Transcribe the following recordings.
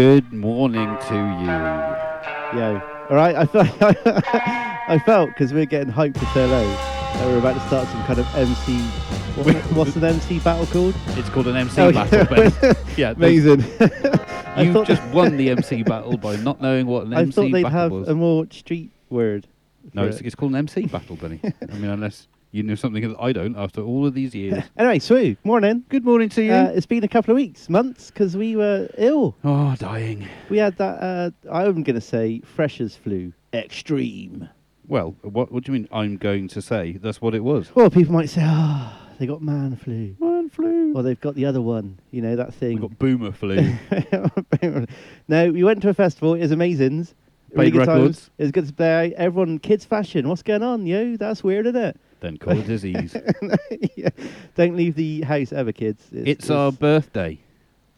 good morning to you. Yo, all right. I felt I felt because we are getting hyped for solo. that we are about to start some kind of MC. What's an MC battle called? It's called an MC oh, battle. Yeah, but yeah amazing. you just won the MC battle by not knowing what an I MC battle was. I thought they'd have a more street word. No, it's, it's, called an MC battle, Benny. I mean, unless you know something that I don't after all of these years. anyway, Sue, morning. Good morning to you. Uh, it's been a couple of weeks, months, because we were ill. oh, dying. We had that, uh, I'm going to say, freshers flu extreme. Well, what, what do you mean I'm going to say? That's what it was. Well, people might say, ah, they got man flu. Man flu. Or they've got the other one, you know, that thing. We've got boomer flu. no, we went to a festival. It was amazing. Really good records. Times. It was good to play. Everyone, kids fashion. What's going on, yo? That's weird, isn't it? Then call a disease. yeah. Don't leave the house ever, kids. It's, It's our birthday.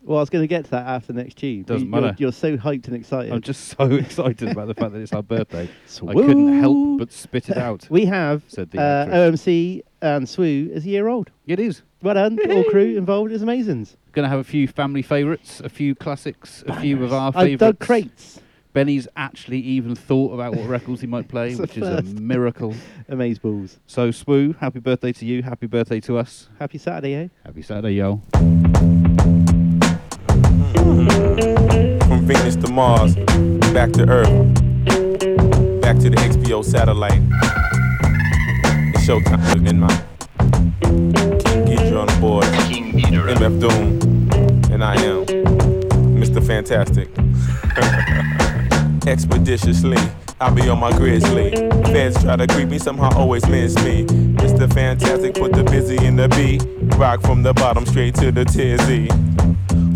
Well, I was going to get to that after next tune. Doesn't you, matter. You're, so hyped and excited. I'm just so excited about the fact that it's our birthday. I couldn't help but spit it out. we have Said the uh. OMC and Swoo is a year old. It is. Well done, all crew involved is amazing. Going to have a few family favourites, a few classics, a few of our oh, I've dug crates. Benny's actually even thought about what records he might play, which is a miracle. Amaze balls. So, Swoo, happy birthday to you. Happy birthday to us. Happy Saturday, eh? Happy Saturday, yo. Mm. From Venus to Mars, back to Earth, back to the XPO satellite. It's showtime In my, King Geedorah on the board. King MF Doom, and I am Mr. Fantastic. expeditiously. I be on my grizzly. Feds try to creep me, somehow always miss me. Mr. Fantastic put the busy in the beat. Rock from the bottom straight to the tizzy.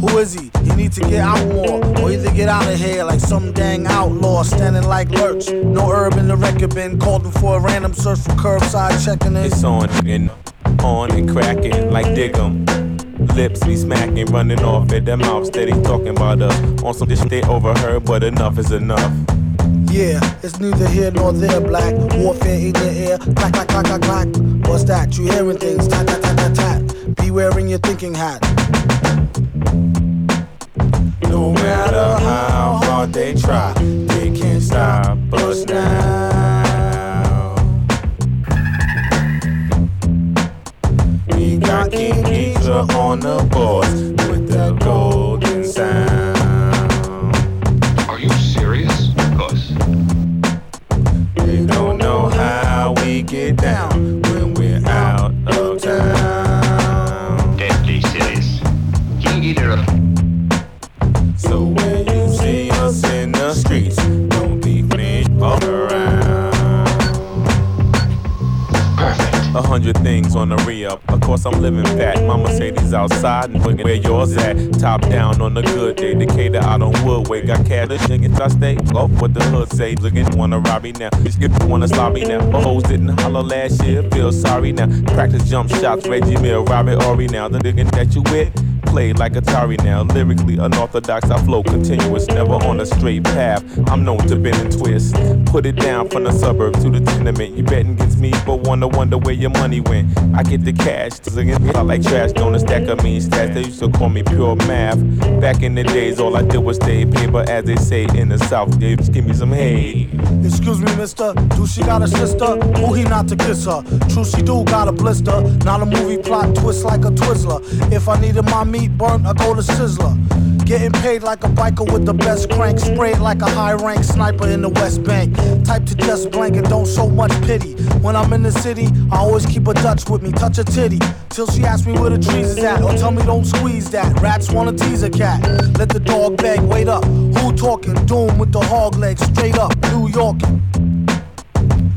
Who is he? He need to get out more, or either get out of here like some dang outlaw standing like lurch. No herb in the record bin, called him for a random search for curbside checking it. It's on and on and cracking like Diggum lips be smacking, running off at the mouth, steady talking about us. On some dish they overheard, but enough is enough. Yeah, it's neither here nor there, black. Warfare in the air, clack, clack, clack, clack, clack. What's that? You hearing things, tat, tat, tat, tat, tat. Be wearing your thinking hat. No matter how hard they try, they can't stop us now. my Indonesia on the board with the golden sound. Are you serious? Because They don't know how we get down when we're out of town. Deadly serious. King eater. So when you see us in the streets, don't be flinch all around. Perfect hundred things on the re-up. Of course, I'm living fat. My Mercedes outside and fucking where yours at. Top down on a good day. Decatur out on Woodway. Got cash, niggas, I stay. Off what the hood say. Niggas wanna rob me now. Niggas wanna slob me now. My hoes didn't holler last year. Feel sorry now. Practice jump shots. Reggie Mill, Robert Horry now. The nigga that you with play like Atari now. Lyrically unorthodox, I flow continuous, never on a straight path. I'm known to bend and twist. Put it down from the suburb to the tenement. You betting against me, but wanna wonder where your money money when I get the cash. get me, I like trash. Don't a stack of mean stats. They used to call me pure math. Back in the days, all I did was stay paper, as they say in the South. They just give me some hate. Excuse me, mister. Do she got a sister? Who he not to kiss her? True, she do got a blister. Not a movie plot twist like a Twizzler. If I needed my meat burnt, I go to Sizzler. Getting paid like a biker with the best crank, sprayed like a high rank sniper in the West Bank. Type to just blank and don't show much pity. When I'm in the city, I always keep keep a Dutch with me, touch a titty. Till she asks me where the trees is at, or tell me don't squeeze that. Rats wanna tease a cat. Let the dog beg, wait up. Who talking? Doom with the hog legs, straight up, New York.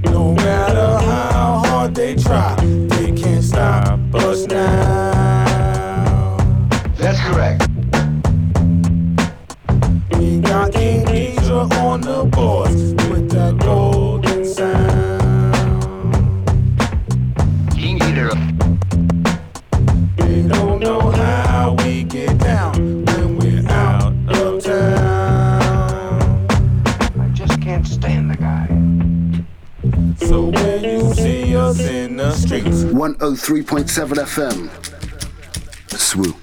No matter how hard they try, they can't stop us now. That's correct. We got King on the board with that golden sound. In the streets. 103.7 FM. Swoop.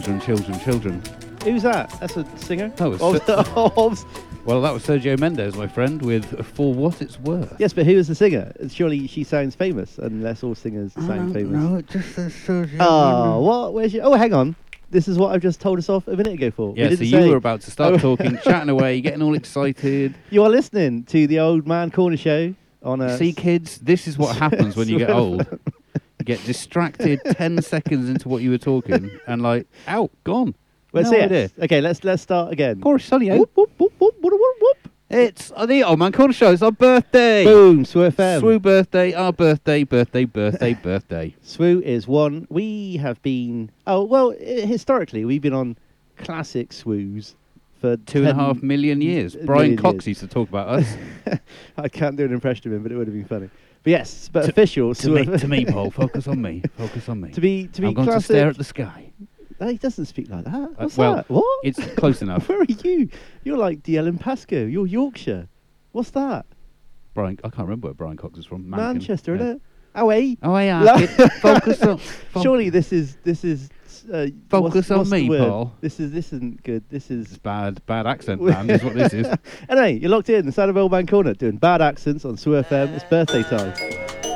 Children, children, children. Who's that? That's a singer. Oh, it's Of- of- Well, that was Sergio Mendes, my friend, with For What It's Worth. yes, but who is the singer? Surely she sounds famous, unless all singers sound famous. No, it just says Sergio Oh, what? Where's your? Oh, hang on. This is what I've just told us off a minute ago for. We so you say- were about to start Oh. talking, chatting away, getting all excited. You are listening to the Old Man Corner Show on a. See, kids, this is what happens when you get old. Get distracted 10 seconds into what you were talking and, like, out, gone. Let's no see idea. it. Okay, let's let's start again. Course, sunny. Eh? Whoop, whoop, whoop, whoop, whoop, whoop, whoop. It's the Old Man Corner Show. It's our birthday. Boom, Swoo FM. Swoo birthday, our birthday, birthday, birthday, birthday. Swoo is one. We have been. Oh well, historically we've been on classic Swoos for two and a half million and a 10 half million years. Brian Cox years. used to talk about us. I can't do an impression of him, but it would have been funny. But yes, but official. to me, to me, Paul. Focus on me. Focus on me. to be to be I'm going classic. to stare at the sky. No, he doesn't speak like that. Uh, What's well, that? What? It's close enough. Where are you? You're like DL Pascoe. You're Yorkshire. What's that? Brian, I can't remember where Brian Cox is from. Manchester, Yeah. isn't it? Oh, hey. Oh, yeah. Focus on. fo- Surely this is this is. Uh, Focus on me? Paul. This is this isn't good. This is. bad, bad accent, man. is what this is. Anyway, you're locked in. The sound of Old Man Corner doing bad accents on Sue FM. It's birthday time.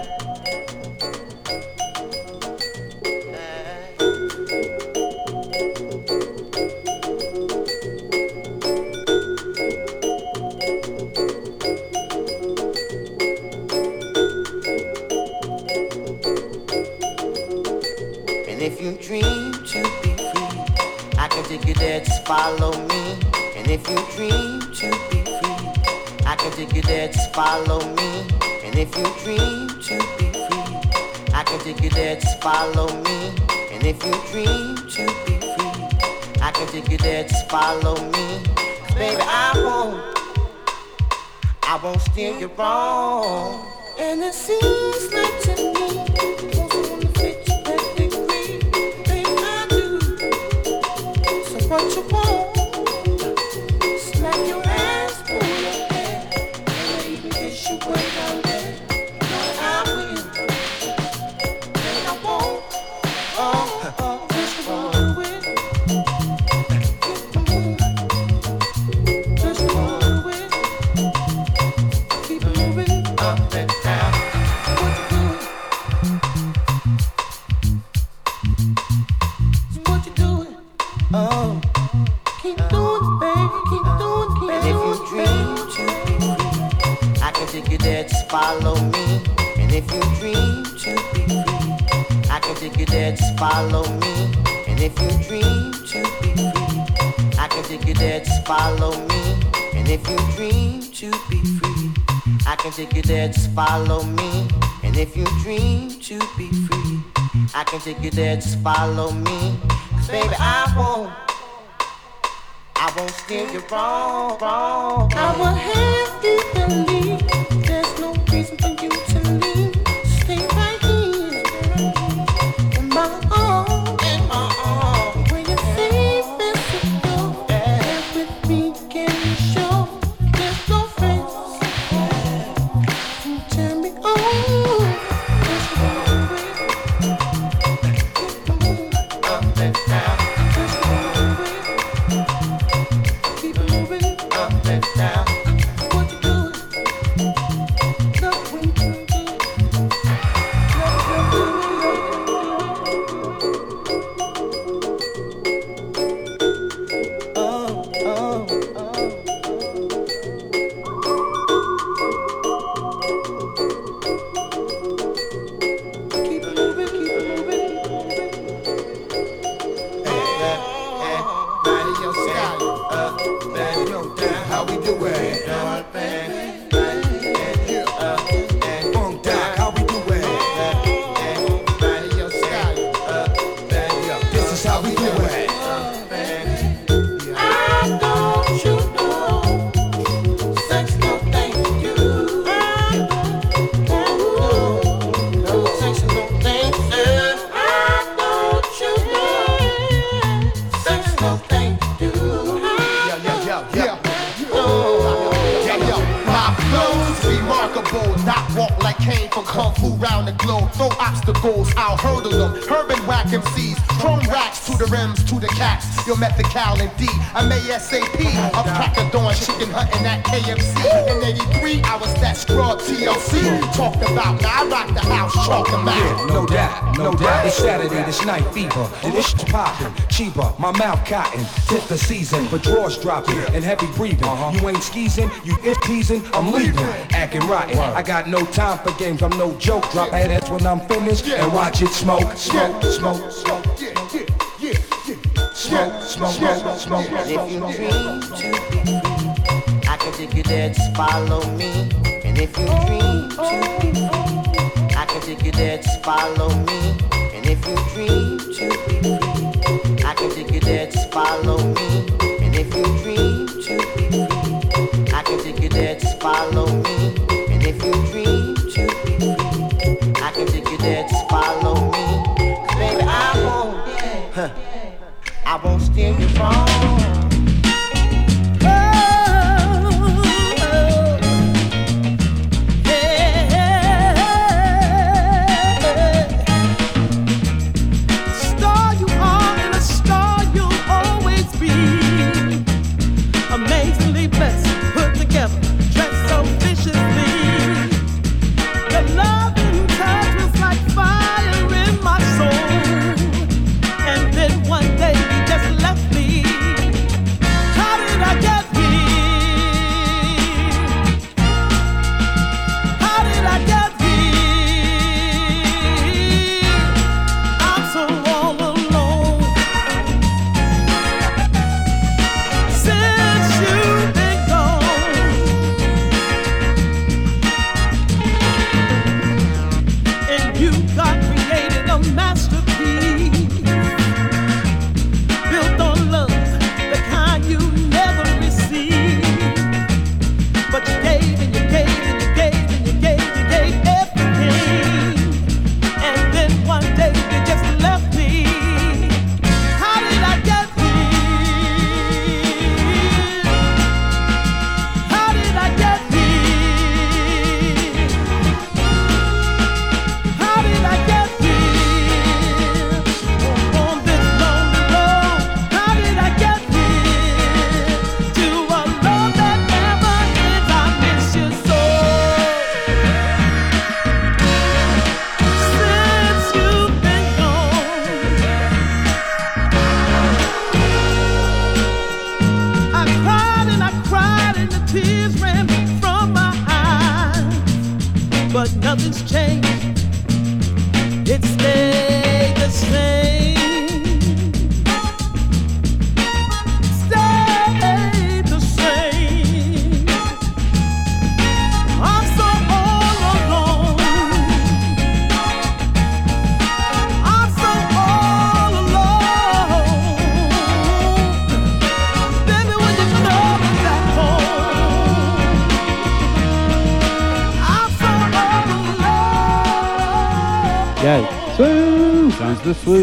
Follow me. And if you dream to be free, I can take you there, just follow me. And if you dream to be free, I can take you there, just follow me. And if you dream to be free, I can take you there, just follow me. 'Cause baby, I won't, I won't steer you wrong. And it seems like to me, what you want. Follow me. And if you dream to be free, I can take you there, just follow me. And if you dream to be free, I can take you there, just follow me. And if you dream to be free, I can take you there, just follow me. And if you dream to be free, I can take you there, just follow me. Cause baby, I won't. I won't steer you wrong, wrong. I will have you believe reason for you to night fever. And this shit's popping. Cheaper, my mouth cotton. Tip the season, but drawers dropping and heavy breathing. Uh-huh. You ain't skeezing, you is teasing, I'm leaving. Acting rotten. I got no time for games, I'm no joke. Drop head ass when I'm finished and watch it smoke, smoke, smoke, smoke. Smoke, smoke, smoke, smoke, And if you dream to be free, I can take you there, just follow me. And if you dream to be free, I can take you there, just follow me. You dream to be free, I can take you there, just follow me. And if you dream to be free, I can take you there, just follow me. And if you dream to be free, I can take you there, just follow me. baby, I won't. Huh. I won't steer you wrong.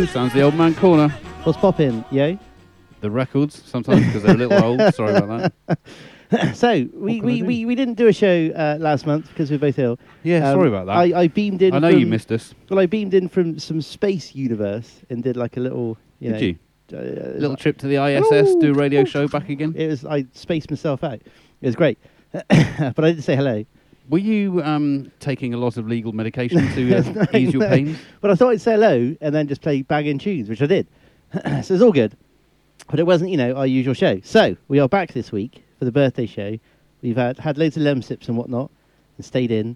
Sounds the swoo, sounds the old man corner. What's popping? Yo. The records sometimes because they're a little old. Sorry about that. so we, we, we, we didn't do a show uh, last month because we are both ill. Yeah, Um, sorry about that. I, I beamed in. I know you from- missed us. Well, I beamed in from some space universe and did like a little, you Did know, you? uh, Little trip to the ISS, do a radio show back again. It was I spaced myself out. It was great, but I didn't say hello. Were you um, taking a lot of legal medication to uh, No, ease your no. pains? But I thought I'd say hello and then just play banging tunes, which I did. so it's all good. But it wasn't, you know, our usual show. So we are back this week for the birthday show. We've had, had loads of lemon sips and whatnot and stayed in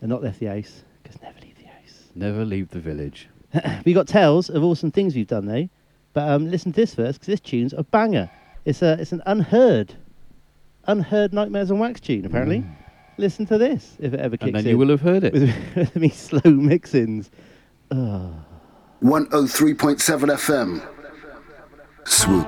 and not left the house because never leave the house. Never leave the village. we got tales of awesome things we've done though. But um, listen to this first because this tune's a banger. It's a it's an unheard, unheard Nightmares on Wax tune apparently. Listen to this if it ever kicks Mm. And then in. you will have heard it. with, with me slow mix-ins. Oh. 103.7 FM. Swoop.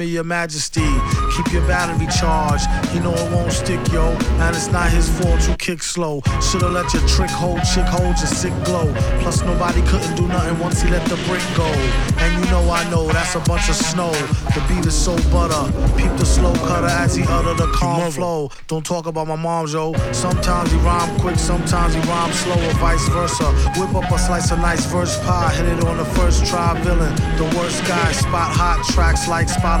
Me your majesty. Keep your battery charged. He know it won't stick, yo. And it's not his fault you kick slow. Should've let your trick hold, chick hold your sick glow. Plus nobody couldn't do nothing once he let the brick go. And you know I know that's a bunch of snow. The beat is so butter. Peep the slow cutter as he utter the calm flow. Don't talk about my mom, yo. Sometimes he rhyme quick, sometimes he rhyme slow, or vice versa. Whip up a slice of nice verse pie, hit it on the first try. Villain, the worst guy. Spot hot tracks like spot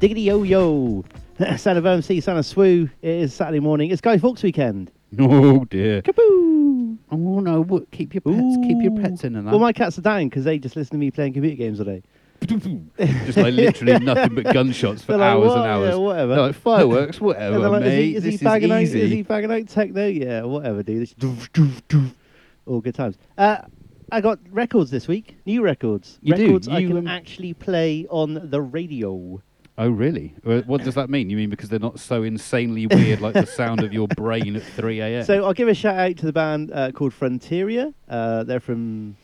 Diggity yo yo. Son of OMC, son of Swoo. It is Saturday morning. It's Guy Fawkes weekend. Oh dear. Kaboo! Oh no! What, keep your pets. Keep your pets in and that. Well, my cats are dying because they just listen to me playing computer games all day. Just like literally nothing but gunshots for They're like, hours "What? and hours. Yeah, whatever. They're like fireworks, whatever, And they're like, mate. is he, is he is bagging out? Is he bagging out techno? Yeah, whatever, dude. This doof, doof, doof. All good times. Uh, I got records this week. New records. You do? records I You, can um, actually play on the radio. Oh really? Uh, What does that mean? You mean because they're not so insanely weird, like the sound of your brain at 3 a.m. So I'll give a shout out to the band uh, called Frontiera. Uh, they're from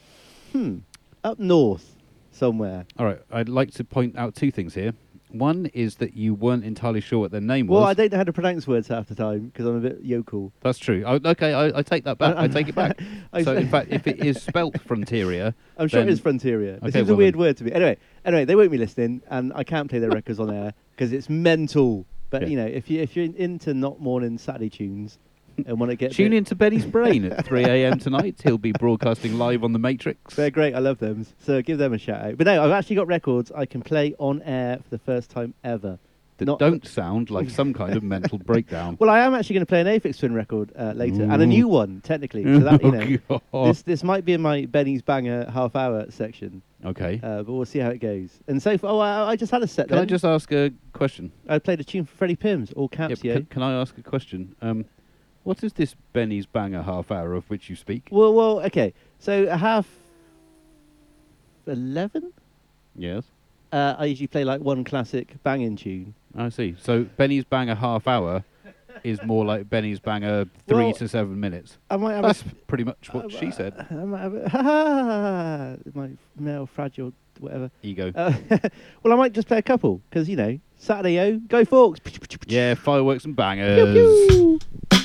hmm up north somewhere. All right, I'd like to point out two things here. One is that you weren't entirely sure what their name was. Well, I don't know how to pronounce words half the time because I'm a bit yokel. That's true. Oh, okay, I, I take that back. I take it back. So, in fact, if it is spelt Frontiera, I'm sure it is Frontiera. It Okay, seems a weird then. word to me. Anyway, anyway, they won't be listening, and I can't play their records on air because it's mental. But Yeah. you know, if you if you're into not morning Saturday tunes and want to get Tune bit- into Benny's Brain at 3 a.m. tonight. He'll be broadcasting live on the Matrix. They're great. I love them. So give them a shout out. But no, I've actually got records I can play on air for the first time ever. That Not- don't sound like some kind of mental breakdown. Well, I am actually going to play an Aphex Twin record uh, later, and a new one technically. So that you know, Oh, God. this this might be in my Benny's Banger half hour section. Okay. Uh, but we'll see how it goes. And so far, oh, I, I just had a set. Can I just ask a question? I played a tune for Freddy Pimms, all caps, Yep, yeah. can, can I ask a question? Um, what is this Benny's Banger half hour of which you speak? Well, well, okay. So a half eleven. Yes. Uh, I usually play like one classic banging tune. I see. So Benny's Banger half hour is more like Benny's Banger three Well, to seven minutes. I might have That's sp- pretty much what she said. I might have a, ha ha, my male fragile whatever. Ego. Uh, well, I might just play a couple because you know Saturday oh Guy Fawkes. Yeah, fireworks and bangers. Pew, pew.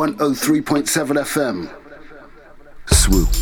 103.7 FM. Swoop.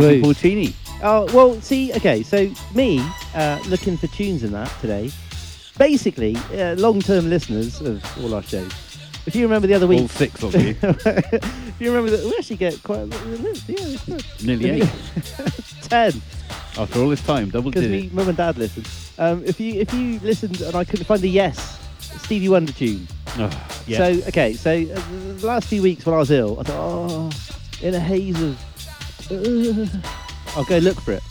Sounds a funky Sweet. porcini. Oh well, see, okay, so me uh, looking for tunes in that today. Basically, uh, long-term listeners of all our shows. If you remember the other week, All six of you. if you remember that, we actually get quite a lot of listeners. Yeah. Nearly eight. ten. After all this time, double because did mum and dad listened. Um, if you if you listened and I couldn't find the yes Stevie Wonder tune. Oh, yeah. So okay, so uh, the last few weeks when I was ill, I thought, oh, in a haze of, I'll go look for it.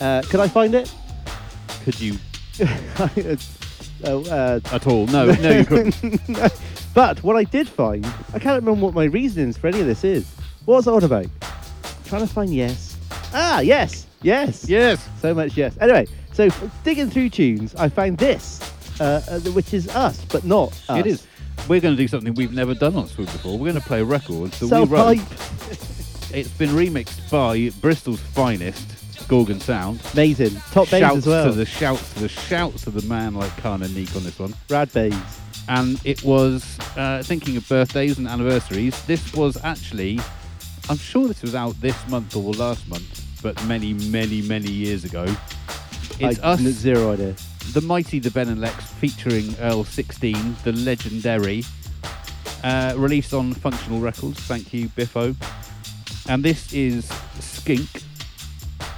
Uh, could I find it? Could you oh, uh, at all? No, no, you couldn't. No. But what I did find, I can't remember what my reasonings for any of this is. What was I on about? trying to find yes. Ah, yes, yes, yes. So much yes. Anyway, so f- digging through tunes, I found this, uh, uh, which is us, but not us. It is. We're going to do something we've never done on Swoop before. We're going to play a record that we wrote. It's been remixed by Bristol's finest, Gorgon Sound. Amazing. Top bass shouts as well. To the shouts to the shouts of the man like Kahn & Neek on this one. Rad bass. And it was uh, thinking of birthdays and anniversaries. This was actually, I'm sure this was out this month or last month, but many, many, many years ago. It's I- us, zero idea. the mighty the Ben and Lex, featuring Earl 16, the legendary, uh, released on Functional Records. Thank you, Biffo. And this is Skink.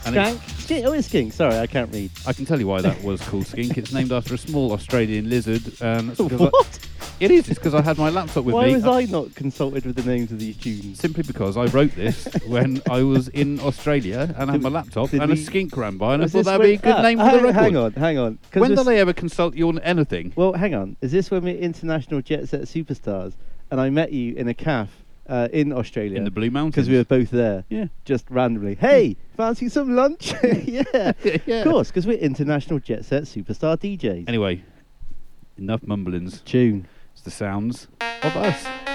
Skank? Skink? Oh, it's skink. Sorry, I can't read. I can tell you why that was called skink. It's named after a small Australian lizard. Because What? I, it is. It's because I had my laptop with Why me. Why was I not consulted with the names of these tunes? Simply because I wrote this when I was in Australia and I had my laptop and a skink ran by and I thought that'd when- be a good ah, name for hang, the record. Hang on, hang on. When did I ever consult you on anything? Well, hang on. Is this when we're international jet set superstars and I met you in a calf uh, in Australia? In the Blue Mountains. Because we were both there. Yeah. Just randomly. Hey, fancy some lunch? yeah. Yeah. Of course, because we're international jet set superstar DJs. Anyway, enough mumblings. Tune. It's the sounds of us.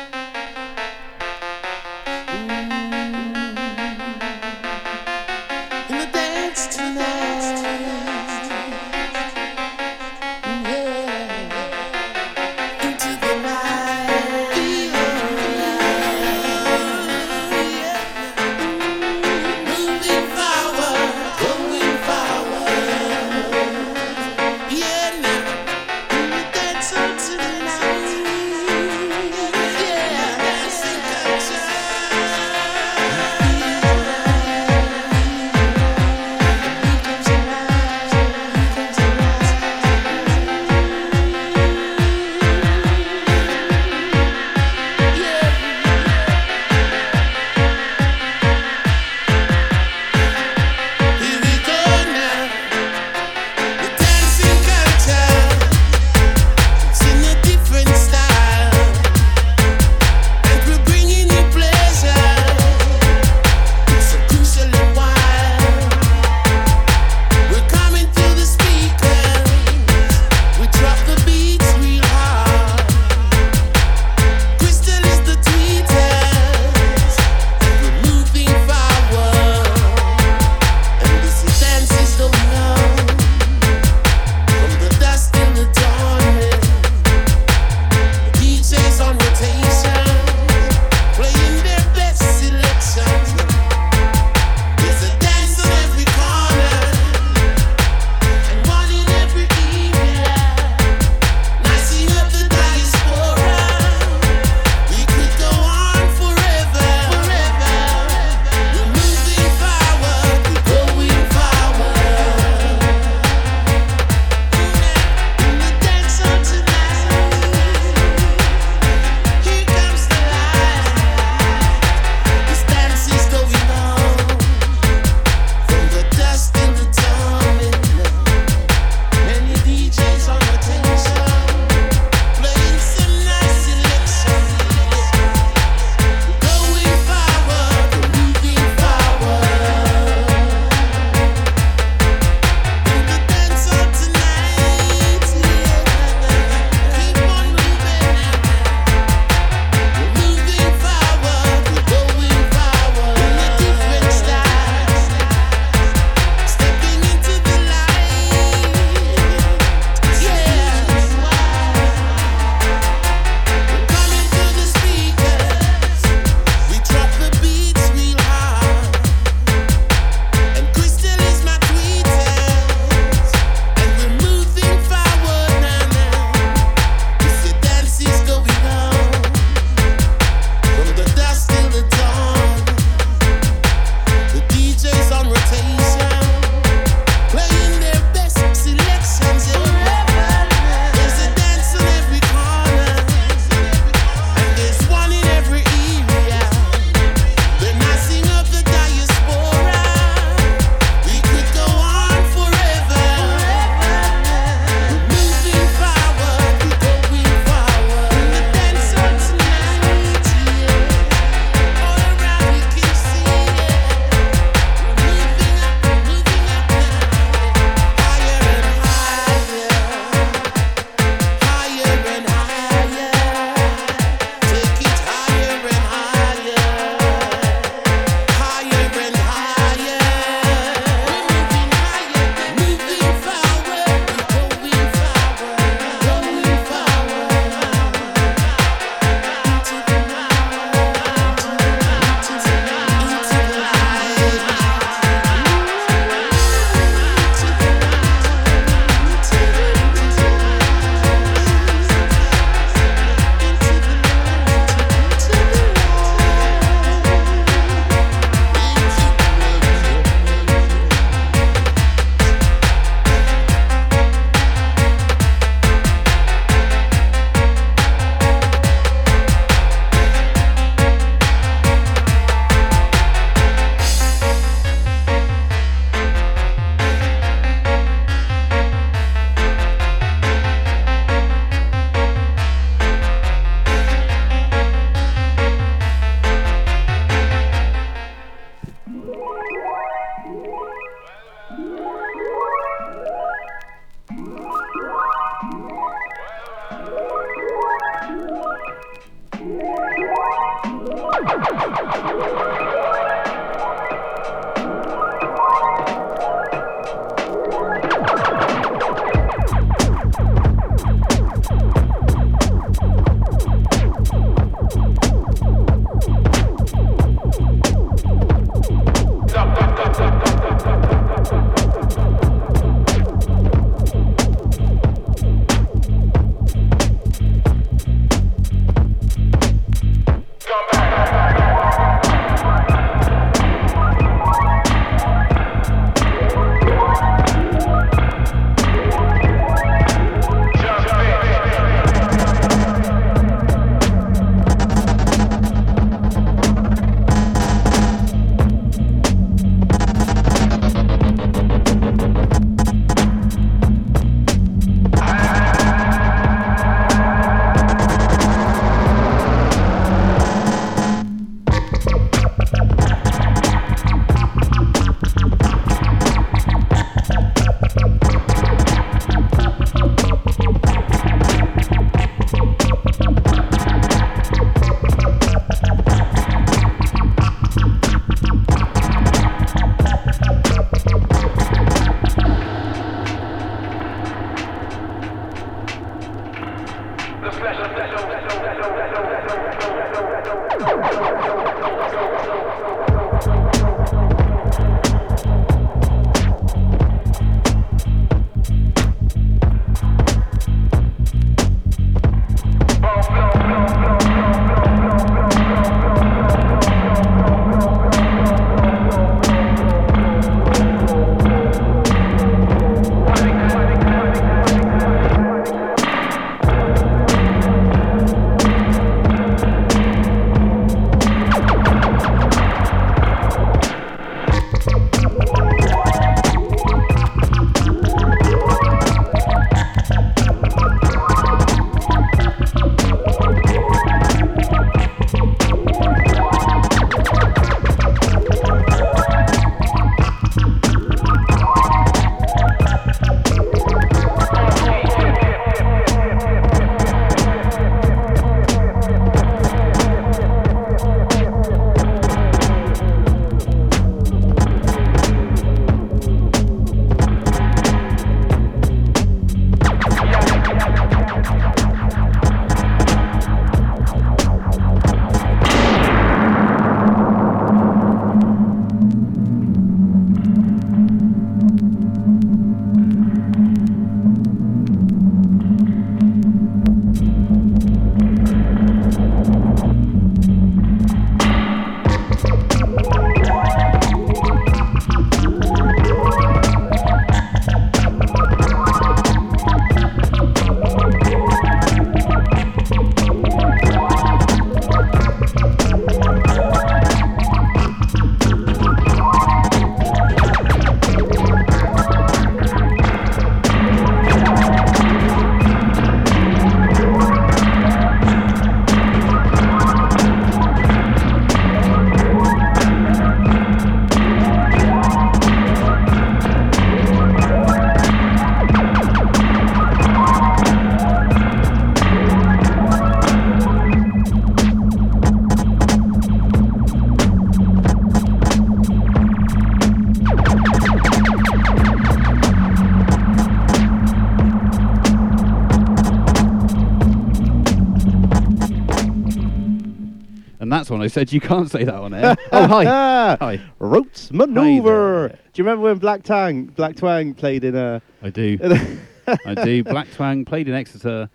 When I said you can't say that on air. oh, hi. Hi. Roots Manuva. Do you remember when Black Tang, Black Twang played in a? I do. I do. Black Twang played in Exeter,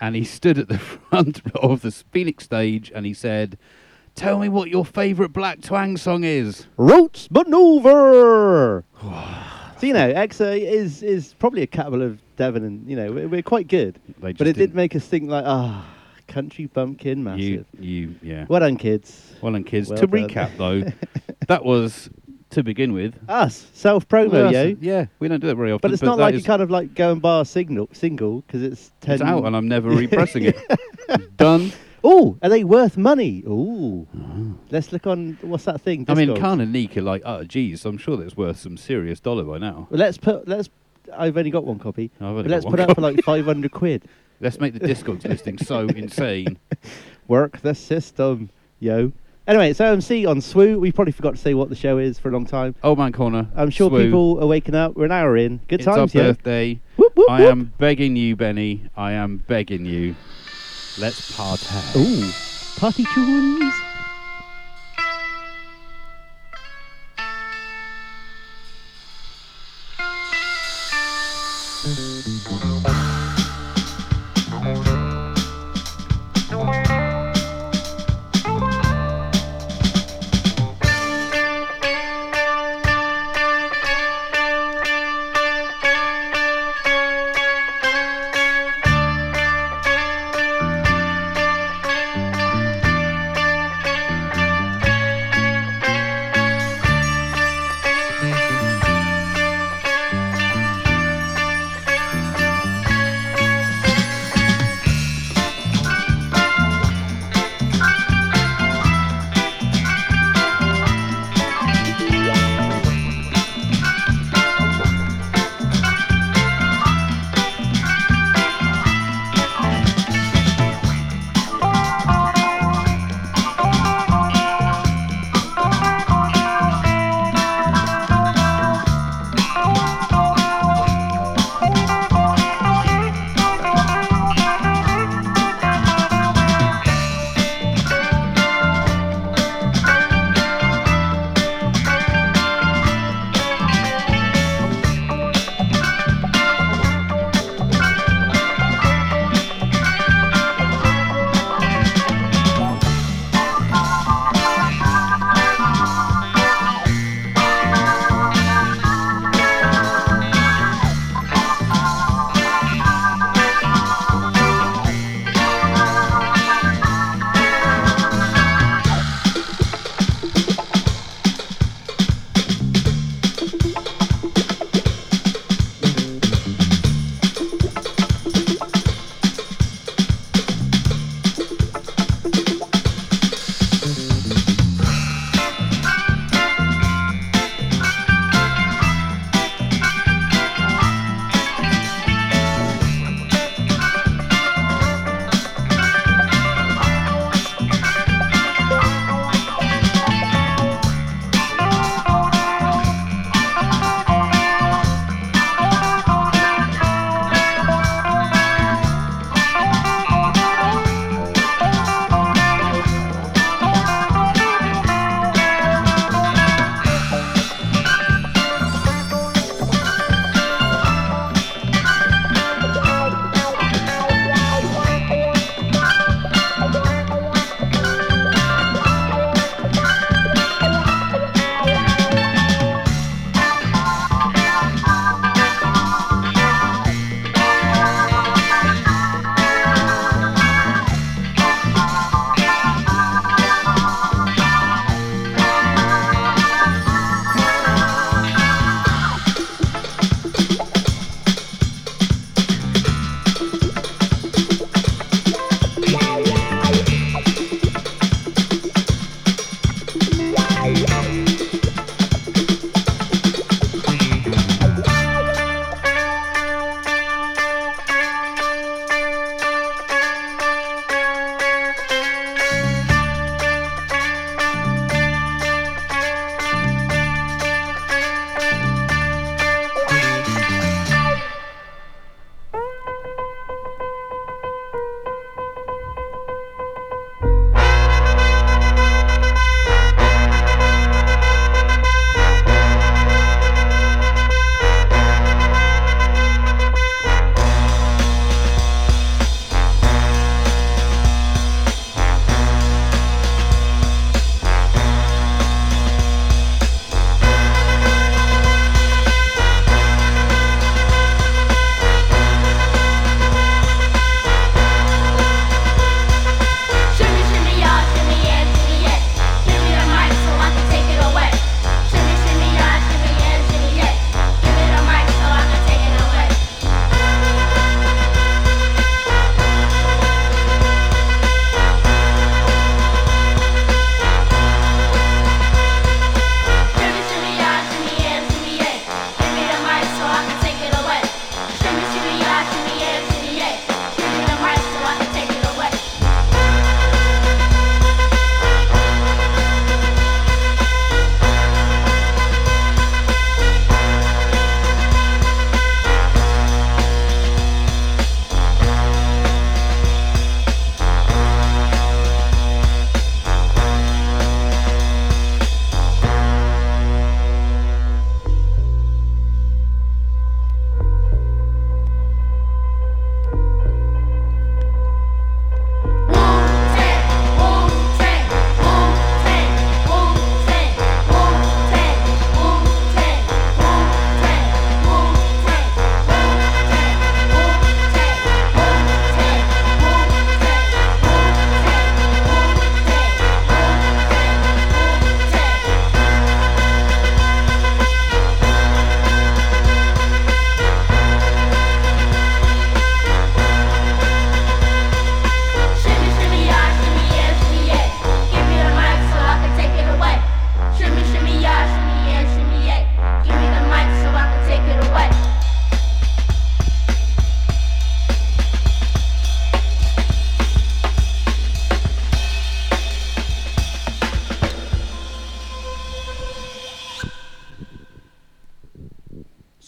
and he stood at the front of the Phoenix stage, and he said, "Tell me what your favourite Black Twang song is." Roots Manuva. so you know, Exeter is is probably a capital of Devon, and you know we're, we're quite good. But it did make us think like, ah, country bumpkin, You, massive. you, yeah. Well done, kids. Well done, kids. Well to done. recap, though, that was to begin with. Us self promo, Well, yo. Yeah, we don't do that very often. But it's not that like you kind of like go and buy a signal single because it's ten. It's out, and I'm never repressing it. Done. Oh, are they worth money? Oh, let's look on. What's that thing? I mean. Kahn and Neek are like, oh, geez, I'm sure that's worth some serious dollar by now. Well, let's put. Let's. I've only got one copy. I've only but let's put up for like five hundred quid. Let's make the Discogs listing so insane. Work the system, yo. Anyway, it's um, OMC on SWU. We probably forgot to say what the show is for a long time. Old Man Corner. I'm sure Swoo. people are waking up. We're an hour in. Good it's times, our yo. birthday. Whoop, whoop, I whoop. am begging you, Benny. I am begging you. Let's partay. Ooh, party tunes.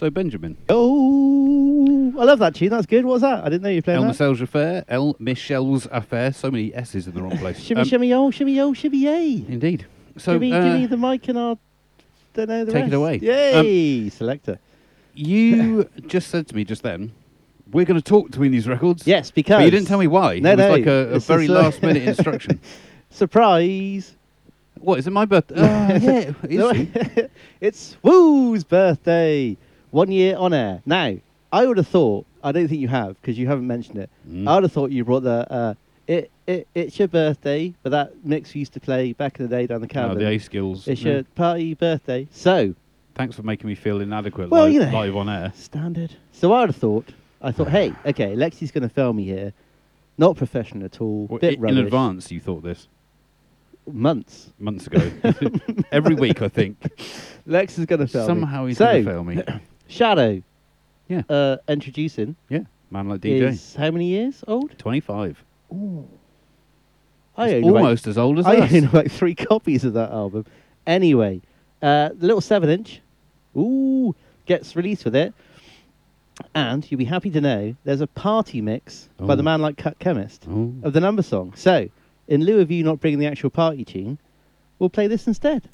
So Benjamin, Oh, I love that tune. That's good. What was that? I didn't know you played El that. Michels Affair, El Michels Affair. So many S's in the wrong place. Shimmy, Um, shimmy, oh, shimmy, oh, shimmy, yay. Indeed. So give, me, uh, give me the mic and I'll don't know the take rest. it away. Um, Yay, selector. you just said to me just then, we're going to talk between these records. Yes, because But you didn't tell me why. No, it was no, like a, a very uh, last minute instruction. Surprise. What is it? My birthday? Uh, yeah, No, is it? it's Woo's birthday. One year on air. Now, I would have thought, I don't think you have, because you haven't mentioned it. Mm. I would have thought you brought the, uh, it, it, it's your birthday, but that mix we used to play back in the day down the Oh, the A skills. It's Yeah. your party birthday. So, Thanks for making me feel inadequate Well, live, you know. live on air. standard. So I would have thought, I thought, hey, okay, Lexi's going to film me here. Not professional at all. Well, bit i- in advance, you thought this Months. months ago. Every week, I think. Lex is going to film me. Somehow me. he's so, going to fail me. Shadow. Yeah. Uh, Endtroducing. Yeah, man like DJ. Is how many years old? 25. I It's own almost as old as I us. own like three copies of that album. Anyway, uh, the little seven inch, ooh, gets released with it, and you'll be happy to know there's a party mix by the Oh. man like Cut Chemist Oh. of the number song. So, in lieu of you not bringing the actual party tune, we'll play this instead.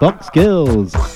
Box Girls.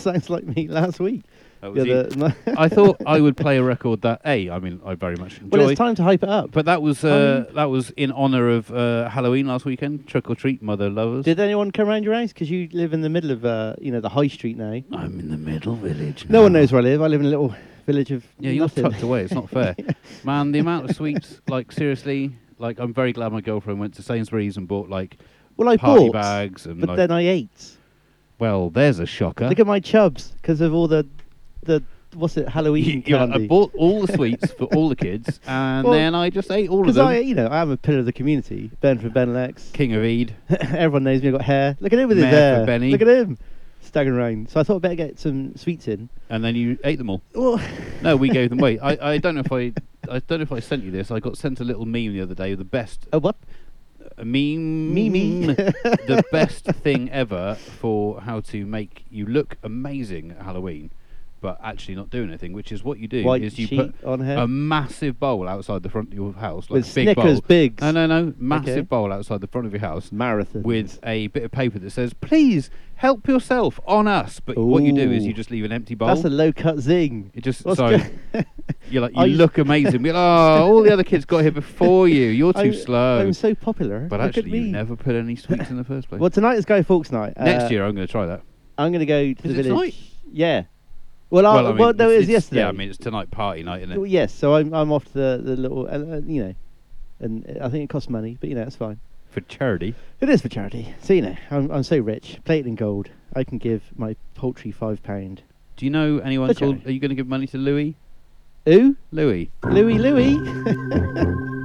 sounds like me last week. That The was other- you. I thought I would play a record that a. I mean, I very much enjoy. Well, it's time to hype it up. But that was uh, that was in honor of uh, Halloween last weekend. Trick or treat, mother lovers. Did anyone come around your house? Because you live in the middle of, uh, you know, the high street now. I'm in the middle village. No one knows where I live. I live in a little village of Yeah, you're nothing. tucked away. It's not fair, man. The amount of sweets, like seriously, like I'm very glad my girlfriend went to Sainsbury's and bought like Well, I party bought, bags and but like, then I ate. Well, there's a shocker. Look at my chubs because of all the, the what's it, Halloween know, candy. I bought all the sweets for all the kids, and Well, then I just ate all of Because them. I, you know, I am a pillar of the community. Ben from Benelex. King of Eid. Everyone knows me. I've got hair. Look at him with his for hair. Benny. Look at him, staggering around. So I thought I'd better get some sweets in. and then you ate them all. Well, No, we gave them away. I, I don't know if I I don't know if I sent you this. I got sent a little meme the other day. The best. A what? A meme. Meme. the best thing ever for how to make you look amazing at Halloween, but actually not do anything. Which is what you do. White is you sheet put on a massive bowl outside the front of your house, like With a big Snickers bowl. bigs. No, no, no. Massive Okay. bowl outside the front of your house. Marathon. With a bit of paper that says, "Please help yourself on us." But what you do is you just leave an empty bowl. That's a low cut zing. It just What's so go- you're like you I- look amazing. Be like, oh, all the other kids got here before you. You're too I'm- slow. I'm so popular. But Look actually, you never put any sweets in the first place. Well, tonight is Guy Fawkes night. Next Uh, year, I'm going to try that. I'm going to go to Is the it village. tonight? Yeah. Well, I, well, I mean, well, no, it's- it was it's- yesterday. Yeah, I mean, it's tonight party night, isn't it? Well, yes, so I'm I'm off to the, the little, uh, uh, you know, and I think it costs money, but you know, it's fine. For charity. It is for charity. So you know, I'm I'm so rich, plated in gold. I can give my poultry five pound. Do you know anyone For called? charity. Are you going to give money to Louis? Who? Louis. Louis Louis.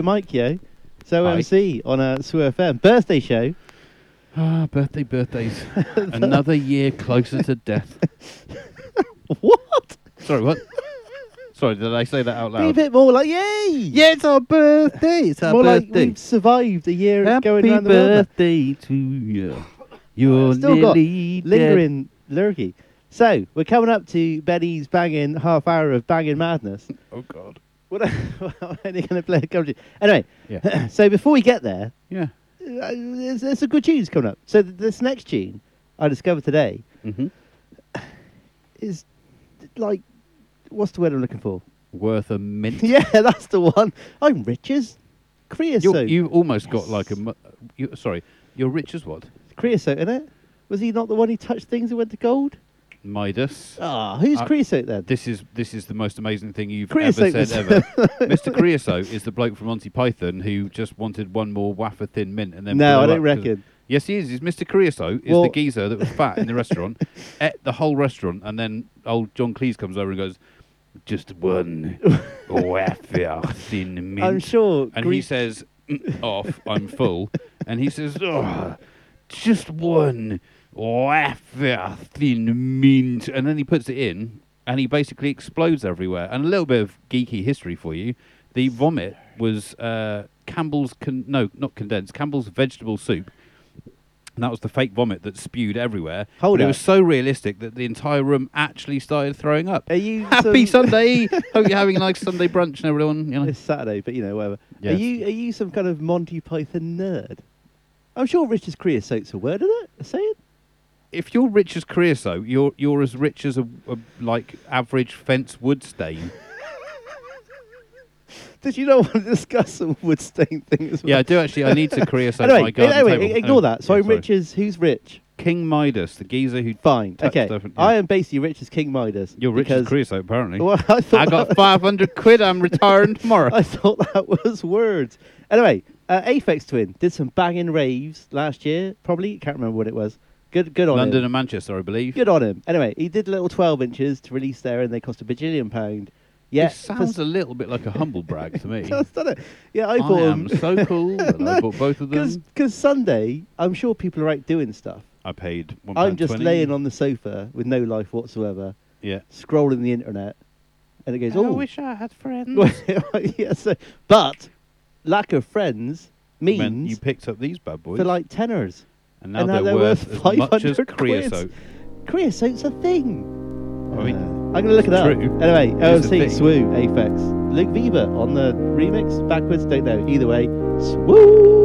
Mic, yo. So Hi. MC on a SWU FM birthday show. Ah, birthday, birthdays. Another year closer to death. what? Sorry, what? Sorry, did I say that out Be a bit more like, yay! Yeah, it's our birthday. It's our more like birthday. we've survived a year Happy going around the world. birthday to you. You're Still got nearly dead. lingering lurgy. So we're coming up to Benny's banging half hour of banging madness. Oh God. What? Are they going to play a Anyway, Yeah. so before we get there, Yeah. uh, there's, there's some good tunes coming up. So th- this next tune I discovered today hmm is like, what's the word I'm looking for? Worth a mint. yeah, that's the one. I'm Rich's creosote. You, almost got like a. mu- You, sorry, you're rich as what? creosote in it. Was he not the one who touched things and went to gold? Midas. Ah, who's Uh, creosote then? This is this is the most amazing thing you've Creosote ever said ever. Mr. Creosote is the bloke from Monty Python who just wanted one more wafer thin mint and then. No, blew I don't up 'cause- reckon. Yes, he is. He's Mr. Creosote is Well- the geezer that was fat in the restaurant, ate the whole restaurant, and then old John Cleese comes over and goes, "Just one wafer thin mint." I'm sure And he Greek- says, "Mm, "Off, I'm full," and he says, "Oh, just one wafer thin mint," and then he puts it in, and he basically explodes everywhere. And a little bit of geeky history for you: the vomit was uh, Campbell's con- no, not condensed, Campbell's vegetable soup. And that was the fake vomit that spewed everywhere. Hold but it was so realistic that the entire room actually started throwing up. Are you Happy some- Sunday! Hope you're having a nice Sunday brunch and everyone. You know. It's Saturday, but you know, whatever. Are you are you some kind of Monty Python nerd? I'm sure Rich's creosote's a word, isn't it? A saying? If you're rich as creosote, you're you're as rich as a, a like average fence wood stain. Did you not want to discuss some wood stain thing as well? Yeah, I do actually. I need to creosote anyway, my garden anyway, table. ignore Anyway, that. So yeah, I'm sorry. Rich's. Who's Rich? King Midas, the geezer who. Fine. touched Okay. I am basically Rich as King Midas. You're rich as because- creosote, apparently. Well, I thought I got 500 quid. I'm retiring tomorrow. I thought that was words. Anyway, uh, Aphex Twin did some banging raves last year. Probably can't remember what it was. Good, good on London him. and Manchester, I believe. Good on him. Anyway, he did little 12 inches to release there, and they cost a bajillion pound. Yeah, It sounds a little bit like a humble brag to me. Done it. Yeah, I I bought am them. so cool that I bought both of them. Because Sunday, I'm sure people are out doing stuff. I paid one I'm just 20. laying on the sofa with no life whatsoever, Yeah. scrolling the internet, and it goes, I "Oh, wish I had friends. yeah." So, but lack of friends means Meant you picked up these bad boys. for like tenors, and now and they're, they're worth, worth as much as 500 quid. creosote. creosote's a thing. I mean, Uh, I'm gonna look it up. true. Anyway, OMC. Swoo, Aphex, Luke Viva on the remix, backwards, don't know. Either way. Swoo.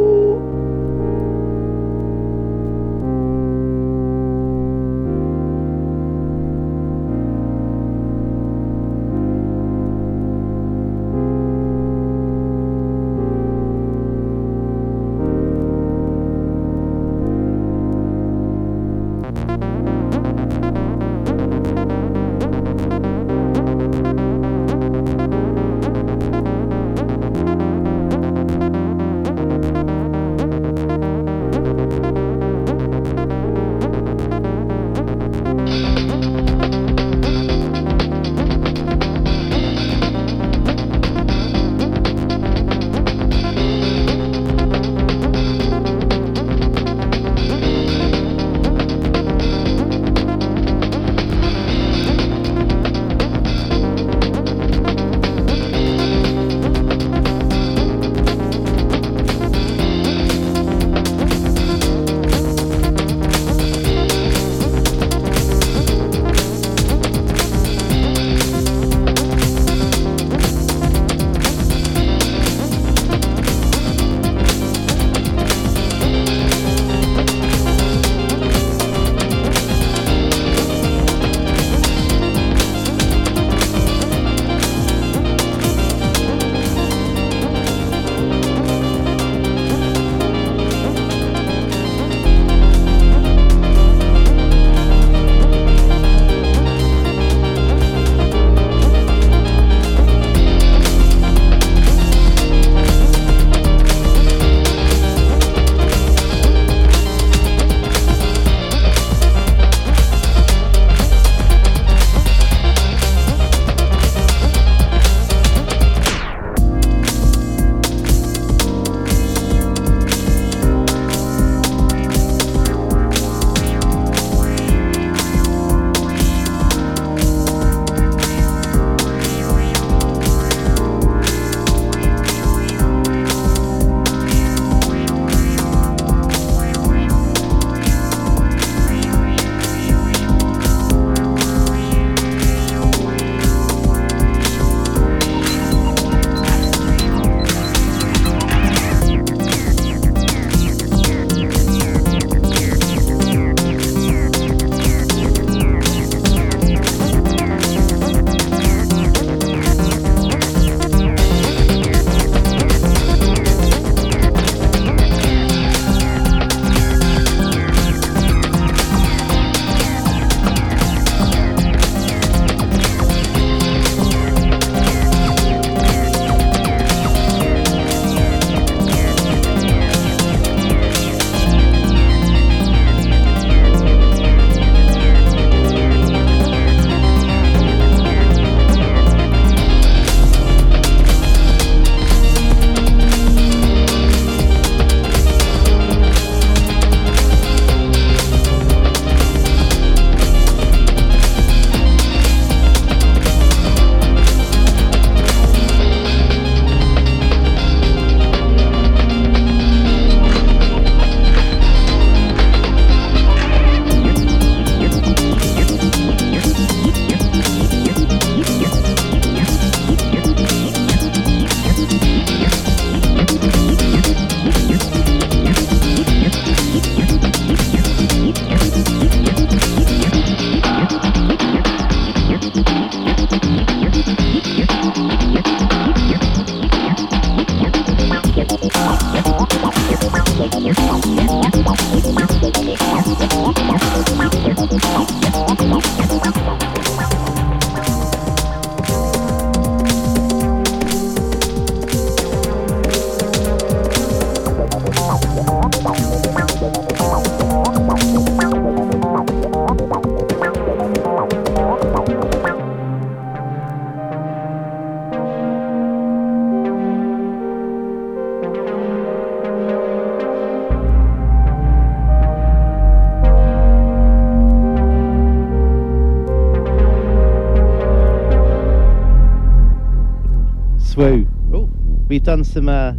Done some. Uh,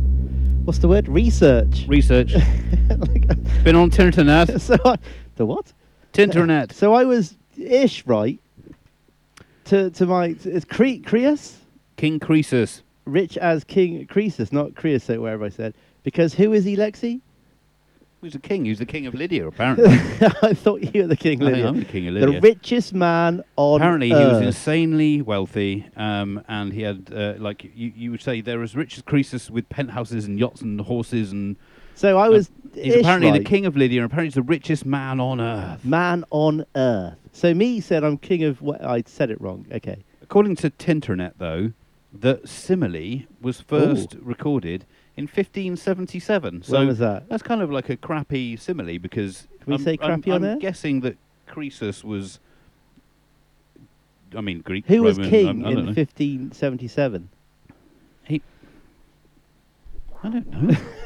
what's the word? Research. Research. Been on Tinternet. so I, the what? Tinternet. So I was ish right. To to my it's Cre- Creus, King Croesus. rich as King Croesus, not Creosote, wherever I said. Because who is he, Lexi? Who's the king? Who's the king of Lydia, apparently. I thought you were the king. of Lydia. I am the king of Lydia. The richest man on Apparently, he was earth. insanely wealthy, um, and he had, uh, like you, you would say, they're as rich as Croesus with penthouses and yachts and horses and. So I um, was he's apparently right. the king of Lydia, and apparently he's the richest man on earth. Man on earth. So me said I'm king of. What I said it wrong. Okay. According to Tinternet, though, the simile was first recorded in 1577. So When was that? That's kind of like a crappy simile because. Can we I'm, say I'm- crappy on I'm air? guessing that Croesus was. I mean, Greek. Who was Roman, king I- I in don't know. 1577? He. I don't know.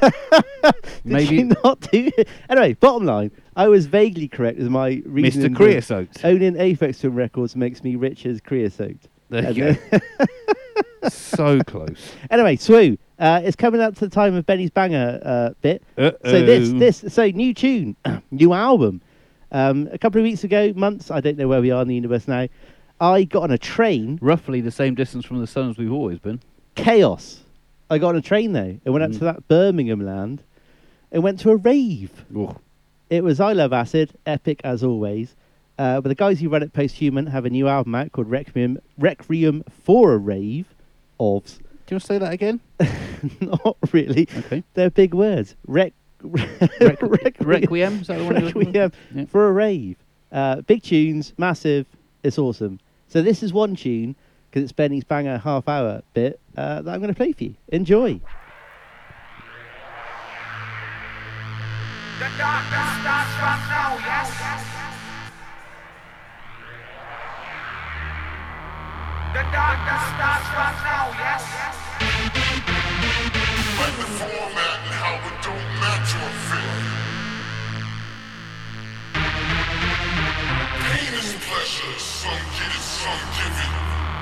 Did Maybe- you not do? Anyway, bottom line, I was vaguely correct as my reason. Mr. Creosote. Owning Aphex Twin Records makes me rich as Creosote. There And you then- so close. anyway, Swoo, uh, it's coming up to the time of Benny's banger uh, bit. So Uh-oh. this, this, so new tune, new album. Um, a couple of weeks ago, months, I don't know where we are in the universe now. I got on a train, Roughly the same distance from the sun as we've always been. chaos. I got on a train though, and went up Mm. to that Birmingham land, and went to a rave. Ooh. It was I Love Acid, epic as always. Uh, but the guys who run it Posthuman have a new album out called Requiem, Requiem for a Rave. Of you want to say that again? not really. Okay. They're big words. Rec, Rec- Requiem? Is that the one you're looking for? Yeah. for a rave. Uh, big tunes, massive. It's awesome. So this is one tune because it's Benny's banger half hour bit uh, that I'm going to play for you. Enjoy. The darkness starts right now, yes. The darkness starts right now, yes. Like the format and how don't. Pain is pleasure, some get it, some give it.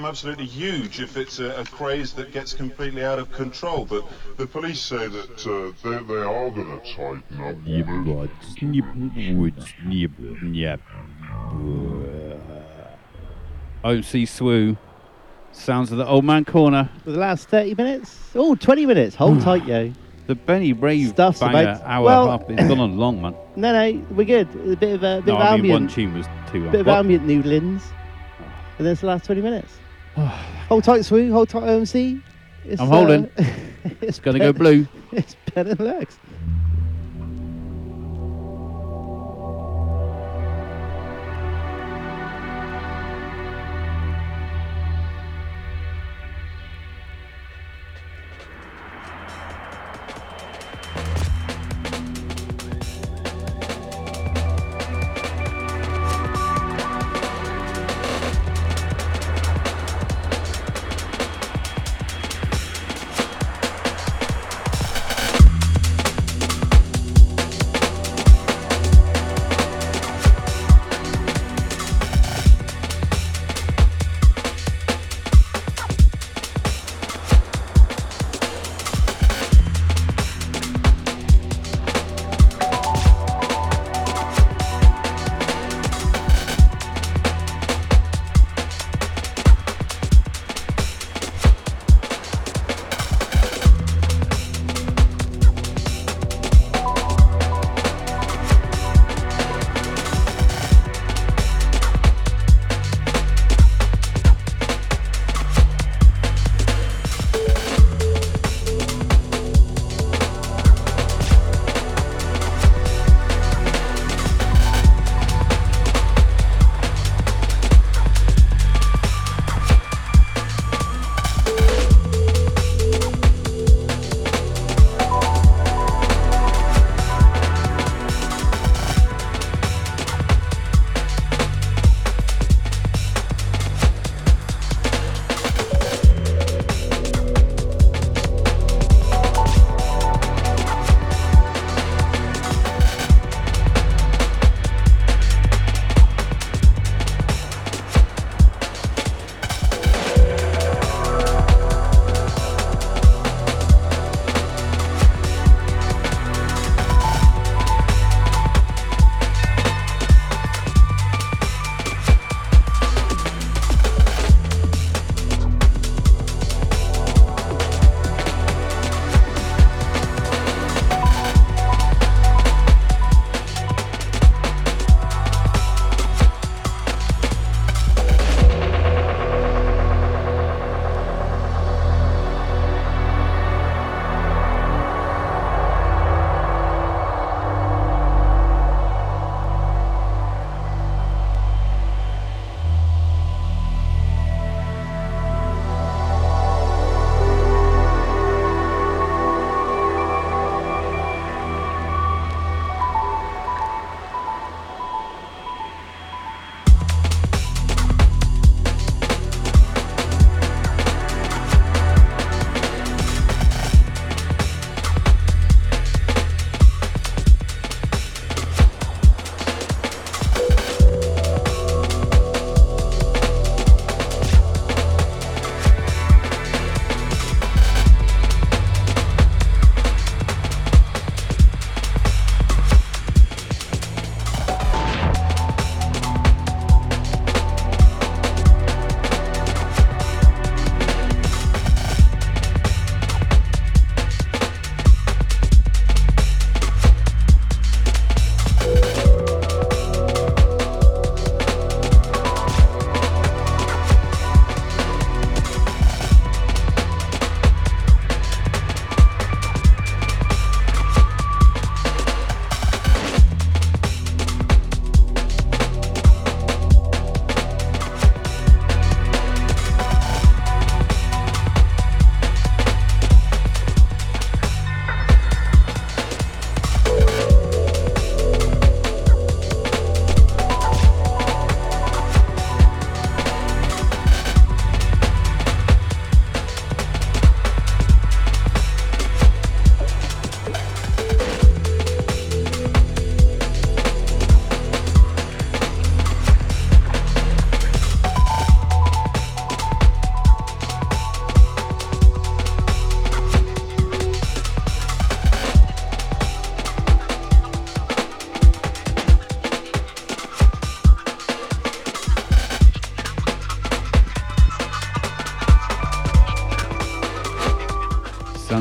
Become absolutely huge if it's a, a craze that gets completely out of control. But the police say that uh, they, they are going to tighten up. OC Swoo. Sounds of the old man corner. For the last 30 minutes? Oh, 20 minutes. Hold tight, yo. The Benny Brave Stuff's banger about- hour well- half. It's gone on long, man. No, no, we're good. A bit of a bit No, of I mean one tune was too long. bit of What? ambient noodlings. And then it's the last 20 minutes. hold tight, Swoo. Hold tight, um, OMC. It's, I'm holding. Uh, it's Gonna go blue. It's Ben and Lex.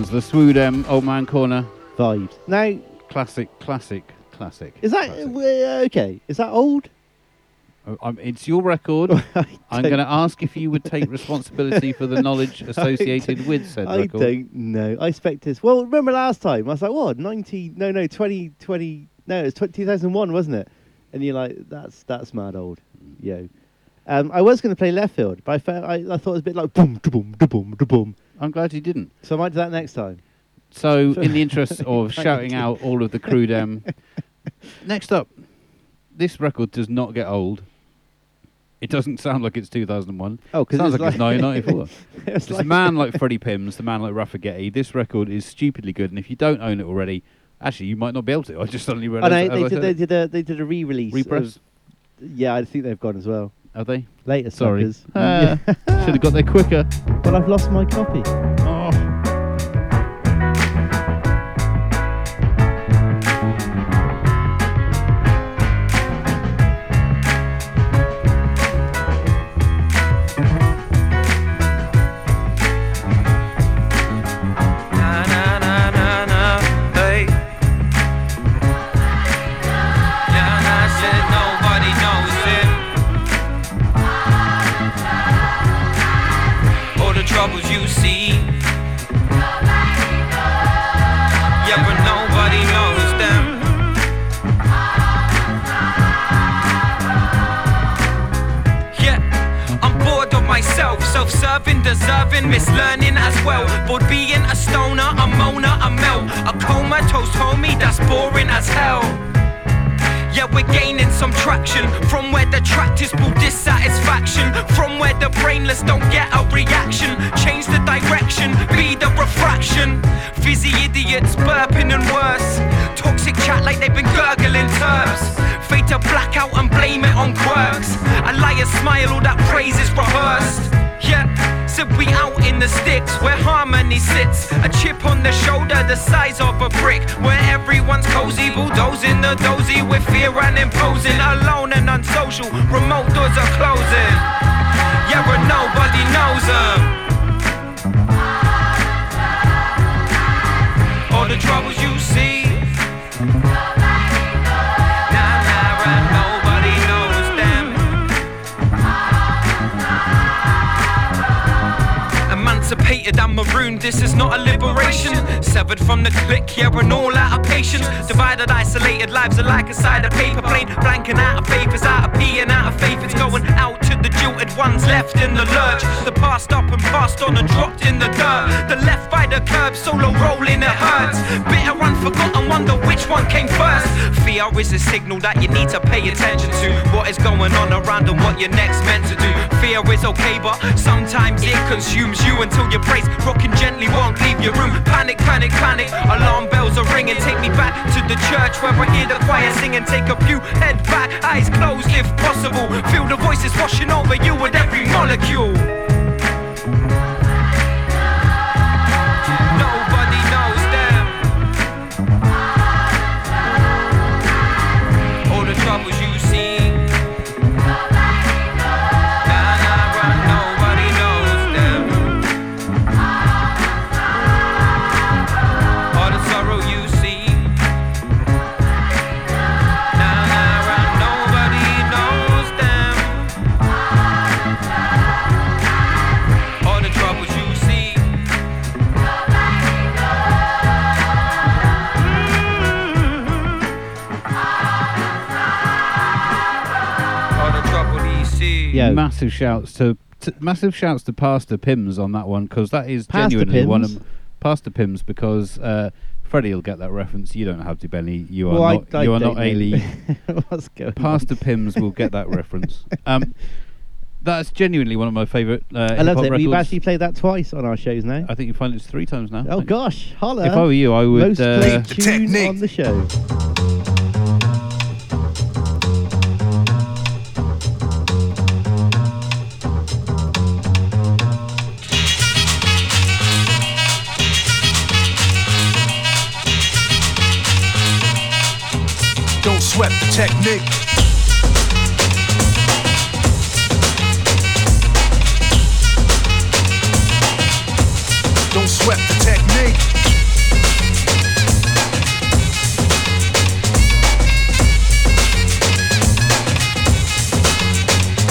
Sounds the Swoodem Old Man Corner vibes. Now, classic, classic, classic. is that uh, okay? Is that old? Oh, I'm, it's your record. I'm going to ask if you would take responsibility for the knowledge associated with said I record. don't know. I expect this. Well, remember last time? I was like, what? 19? No, no, 20, 20 No, it was 2001, wasn't it? And you're like, that's that's mad old. Yo. Um, I was going to play left field, but I, felt, I, I thought it was a bit like boom, da boom, da boom, da boom. I'm glad you didn't. So I might do that next time. So, in the interest of shouting out all of the crew dem, next up, this record does not get old. It doesn't sound like it's 2001. Oh, 'cause sounds it's like, it's 1994. It's It's a man like Freddy Pimms, the man like Rafa Getty. This record is stupidly good, and if you don't own it already, actually, you might not be able to. I just suddenly Oh, realised. no, they, I did, they did a they did a re-release. Repress? of- yeah, I think they've gone as well. Are they? Later, Sorry. suckers. Ah, Should have got there quicker. But I've lost my copy. Self-serving, deserving, mislearning as well. Bored being a stoner, a moaner, a melt, a comatose homie that's boring as hell. Yeah, we're gaining some traction from where detractors pull dissatisfaction, from where the brainless don't get a reaction. Change the direction, be the refraction. Fizzy idiots burping and worse. Toxic chat like they've been gurgling terms. Fate to blackout and blame it on quirks. A liar smile, all that praise is rehearsed. Yeah, so we out in the sticks where harmony sits. A chip on the shoulder the size of a brick. Where everyone's cozy, bulldozing the dozy with fear and imposing. Alone and unsocial, remote doors are closing. Yeah, but nobody knows them. All the troubles you see. Marooned, this is not a liberation. Severed from the clique, yeah, we're all out of patience. Divided, isolated lives are like a side of paper plane. Blanking out of papers, out of pee and out of faith. It's going out to the jilted ones left in the lurch. The passed up and passed on and dropped in the dirt. The left by the curb, solo rolling, it hurts. Bitter, unforgotten, wonder which one came first. Fear is a signal that you need to pay attention to. What is going on around and what you're next meant to do. Fear is okay, but sometimes it consumes you until your brace rocking gently won't leave your room. Panic, panic, panic. Alarm bells are ringing. Take me back to the church where I hear the choir singing. Take a few head back, eyes closed if possible. Feel the voices washing over you with every molecule. Sees. Massive shouts to, to massive shouts to Pastor Pimms on that one because that is Pastor genuinely one of Pastor Pimms because uh, Freddy will get that reference. You don't have to, Benny. You are Well, not. I you are don't not What's going Pastor on? Pimms will get that reference. Um, that's genuinely one of my favourite. Uh, I love hip-hop it. We've actually played that twice on our shows now. I think you find it's three times now. Oh gosh, holla! If I were you, I would. Most uh, played tune on the show. swept the technique. Don't sweat the technique.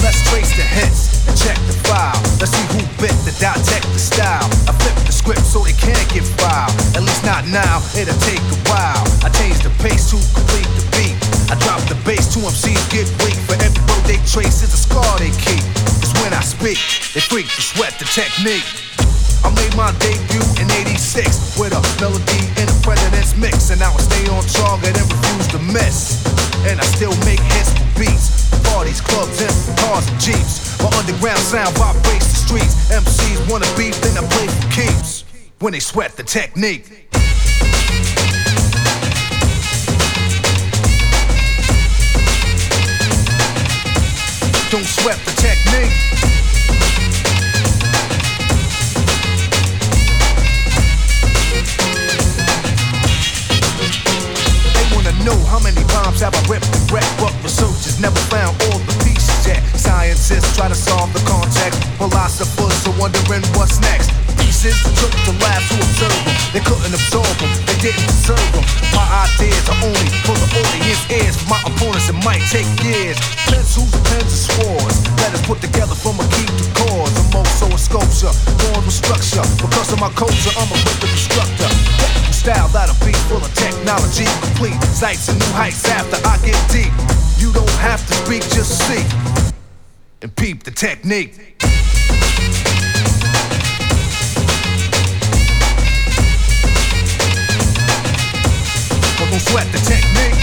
Let's trace the hits and check the file. Let's see who bit the dissect the style. I flip the script so they can't get filed. At least not now, it'll take a while. I change the pace to complete the I drop the bass, two MCs get weak. For every road they trace is a scar they keep. It's when I speak, they freak, They sweat, the technique. I made my debut in 86 with a melody in a president's mix. And I will stay on target and refuse to miss. And I still make hits for beats. Parties, clubs, and cars and jeeps. My underground sound vibrates the streets. MCs wanna beef, then I play for keeps. When they sweat the technique. Don't sweat the technique. They wanna know how many bombs have I ripped and wrecked, but researchers never found all the pieces yet. Scientists try to solve the context, philosophers are wondering what's next. Pieces took to labs to observe them. They couldn't absorb them, they didn't deserve them. My ideas are only for the audience ears. My opponents, it might take years. Pencils, pens, and swords. Let us put together from a key to cause. I'm also a sculpture, born with structure. Because of my culture, I'm a rhythm instructor. Technical style that'll be full of technology. Complete sights and new heights after I get deep. You don't have to speak, just see. And peep the technique. Sweat the technique.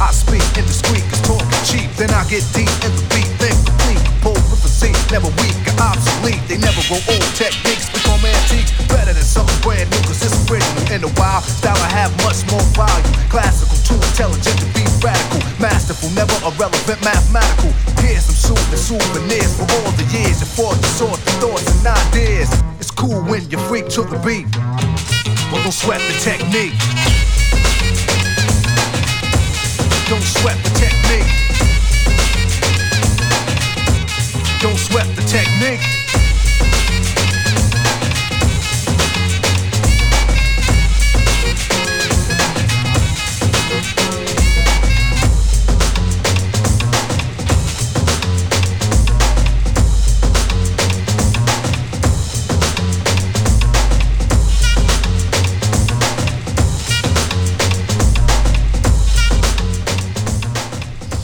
I speak indiscreet, cause talking cheap. Then I get deep in the beat, then complete. Pull with the Z, never weak obsolete. They never grow old techniques, become antique. Better than something brand new, cause it's original. In the wild style, I have much more value. Classical, too intelligent to be radical. Masterful, never irrelevant, mathematical. Here's some soothing souvenirs for all the years you fought to sort the thoughts and ideas. It's cool when you freak to the beat, but don't sweat the technique. Don't sweat the technique. Don't the technique.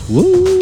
Woo!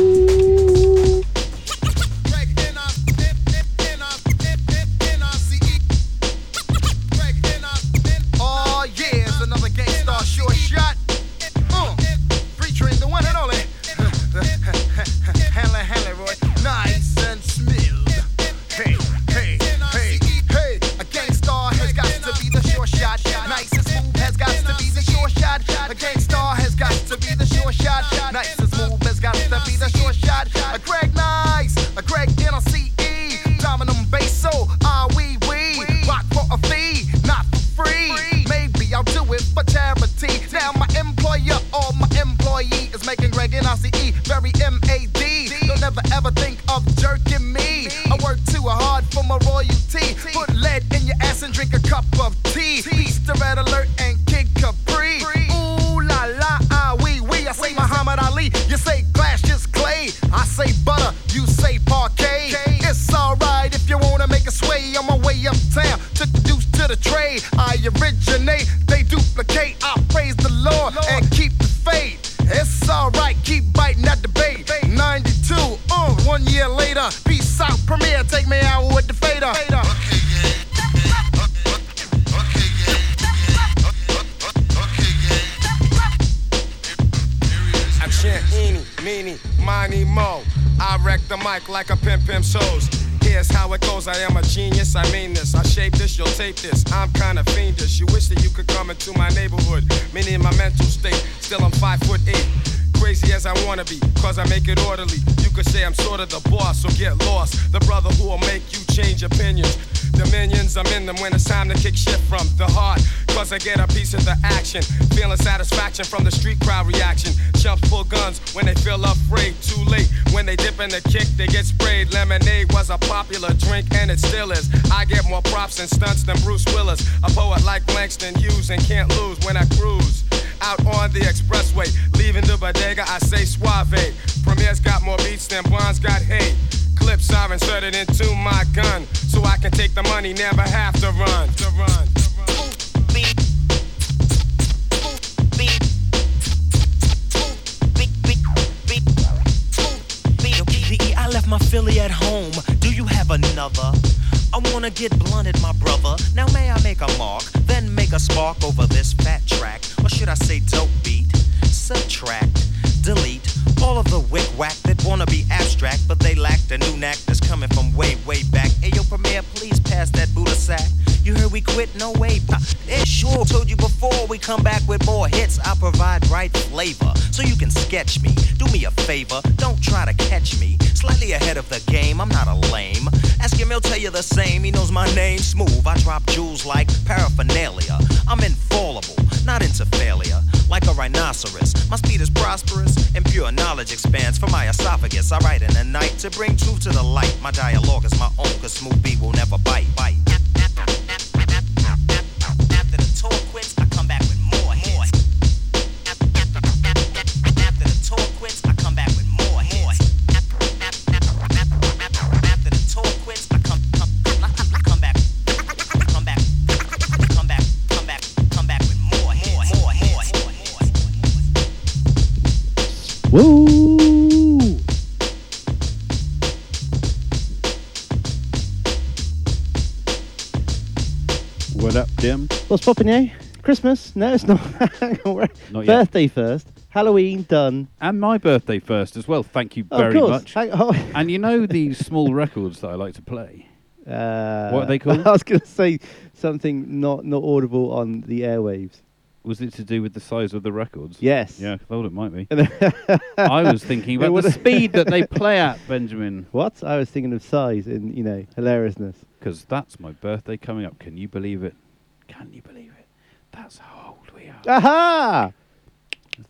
I wreck the mic like a pimp pimp shows. Here's how it goes. I am a genius. I mean this. I shape this. You'll tape this. I'm kinda fiendish. You wish that you could come into my neighborhood. Meaning my mental state. Still I'm five foot eight. Crazy as I wanna be, cause I make it orderly. You could say I'm sort of the boss, so get lost. The brother who will make you change opinions. Dominions, I'm in them when it's time to kick shit from the heart. Cause I get a piece of the action. Feeling satisfaction from the street crowd reaction. Chumps pull guns when they feel afraid. Too late when they dip in the kick, they get sprayed. Lemonade was a popular drink and it still is. I get more props and stunts than Bruce Willis. A poet like Langston Hughes and can't lose when I cruise out on the expressway. Leaving the bodega, I say suave. Premier's got more beats than Blonde's got hate. Clips are inserted into my gun, so I can take the money, never have to run. To run. I left my Philly at home. Do you have another? I wanna get blunted, my brother. Now may I make a mark, then make a spark over this fat track, or should I say dope beat? Subtract, delete all of the wick whack that wanna be abstract, but they lack the new knack that's coming from way, way back. Hey yo, Premier, please pass that Buddha sack. You heard we quit? No way. Eh, sure. Told you before we come back with more hits. I provide right flavor so you can sketch me. Do me a favor, don't try to catch me. Slightly ahead of the game, I'm not a lame. Ask him, he'll tell you the same. He knows my name, smooth. I drop jewels like paraphernalia. I'm infallible, not into failure. Like a rhinoceros, my speed is prosperous and pure knowledge expands from my esophagus. I write in the night to bring truth to the light. My dialogue is my own, cause smooth beat will never bite. bite. Woo! What up, Jim? What's popping now? Christmas? No, it's not. Hang on, right. Not yet. Birthday first. Halloween done. And my birthday first as well. Thank you very course. much. Hang- oh. And you know these small records that I like to play? Uh, What are they called? I was going to say something not not audible on the airwaves. Was it to do with the size of the records? Yes. Yeah, I thought it might be. I was thinking about the speed that they play at, Benjamin. What? I was thinking of size and you know hilariousness. Because that's my birthday coming up. Can you believe it? Can you believe it? That's how old we are. Aha!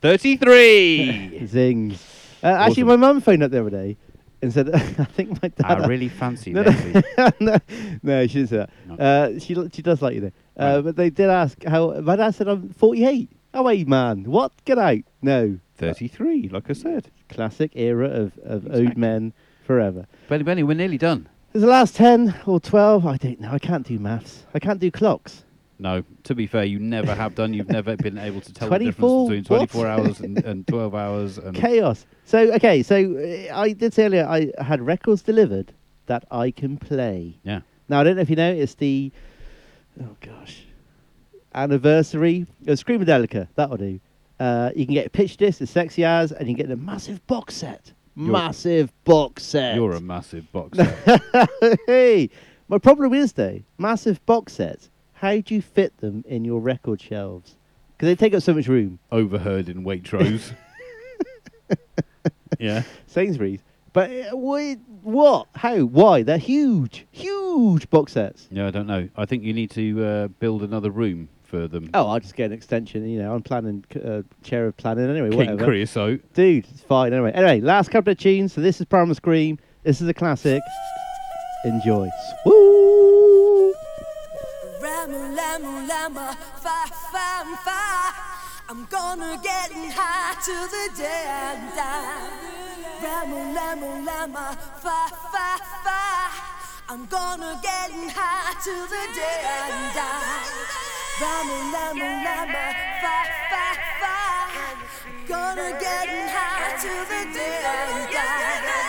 33! Zings. Uh, Actually, my mum phoned up the other day and said, "I think my dad." I really fancy no, Leslie. no, no, no, she didn't say that. Uh, she she does like you though. Uh, But they did ask how. My dad said, "I'm 48." Oh, wait, man, what? Get out! No. 33, like I said. Classic era of of old men forever. Benny, Benny, we're nearly done. Is the last ten or twelve? I don't know. I can't do maths. I can't do clocks. No, to be fair, you never have done. You've never been able to tell the 24? difference between What? 24 hours and, and 12 hours. And Chaos. So okay, so uh, I did say earlier I had records delivered that I can play. Yeah. Now I don't know if you know it's the oh gosh anniversary of Screamadelica. That'll do. Uh, you can get a pitch disc, as sexy as, and you can get a massive box set. You're- massive box set. You're a massive box set. hey, my problem is though, massive box sets. How do you fit them in your record shelves? Because they take up so much room. Overheard in Waitrose. yeah. Sainsbury's. But uh, what? How? Why? They're huge, huge box sets. Yeah, I don't know. I think you need to uh, build another room for them. Oh, I'll just get an extension. You know, I'm planning, uh, chair of planning anyway. King whatever. Creosote. Dude, it's fine anyway. Anyway, last couple of tunes. So this is Primal Scream. This is a classic. Enjoy. Woo! Ramu, lamu, lama, fa, fa, fa. I'm gonna get high till the day I die. Ramu, lamu, lama, fa, fa, fa. I'm gonna get high till the day I die. Ramu, lamu, lama, fa, fa, fa. Gonna get high till the day I die.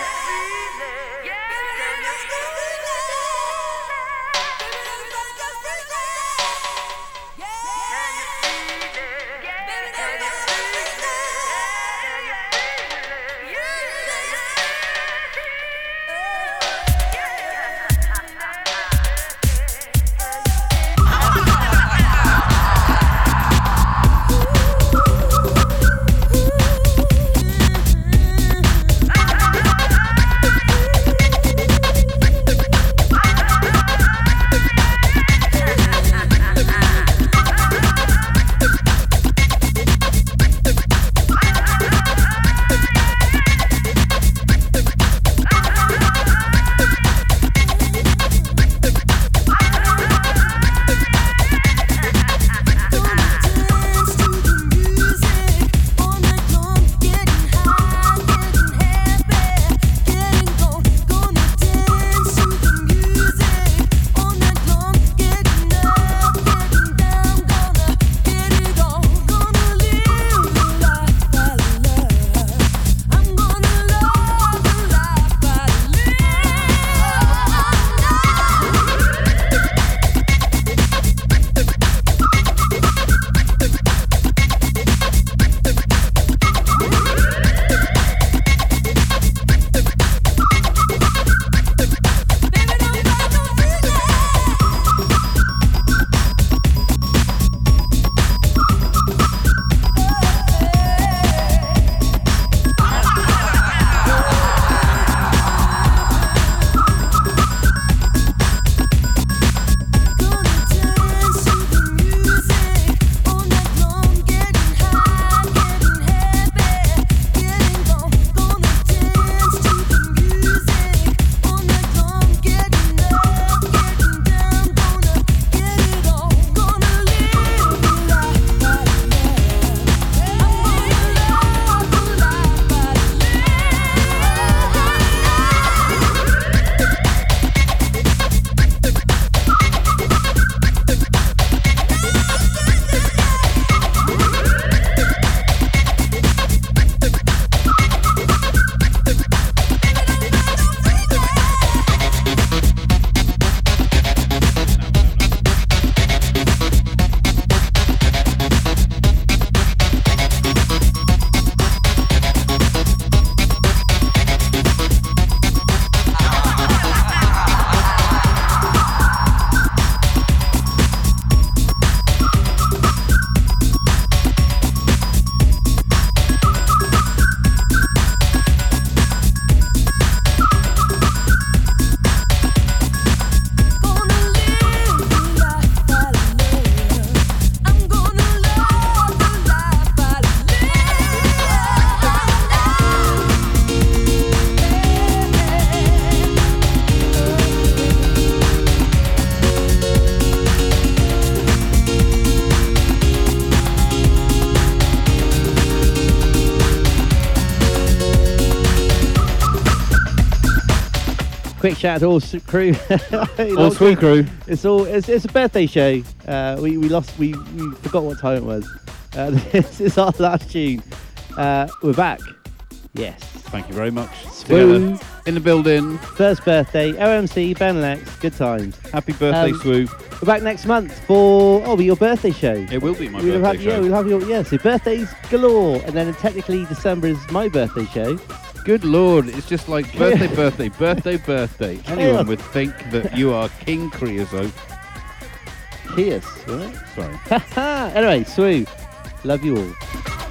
Quick shout out to all crew. All Swoo crew. It's all. It's, it's a birthday show. Uh, we we lost. We, we forgot what time it was. Uh, this is our last tune. Uh, we're back. Yes. Thank you very much. Swoo. Together in the building. First birthday. OMC Benelex. Good times. Happy birthday, Um, Swoo. We're back next month for oh, your birthday show. It will be my we'll birthday have, Yeah, we'll have your yeah. So birthdays galore, and then technically December is my birthday show. Good lord, it's just like birthday, birthday, birthday, birthday. Anyone would think that you are King Creosote. Cheers. Right? Sorry. anyway, Swoo. Love you all.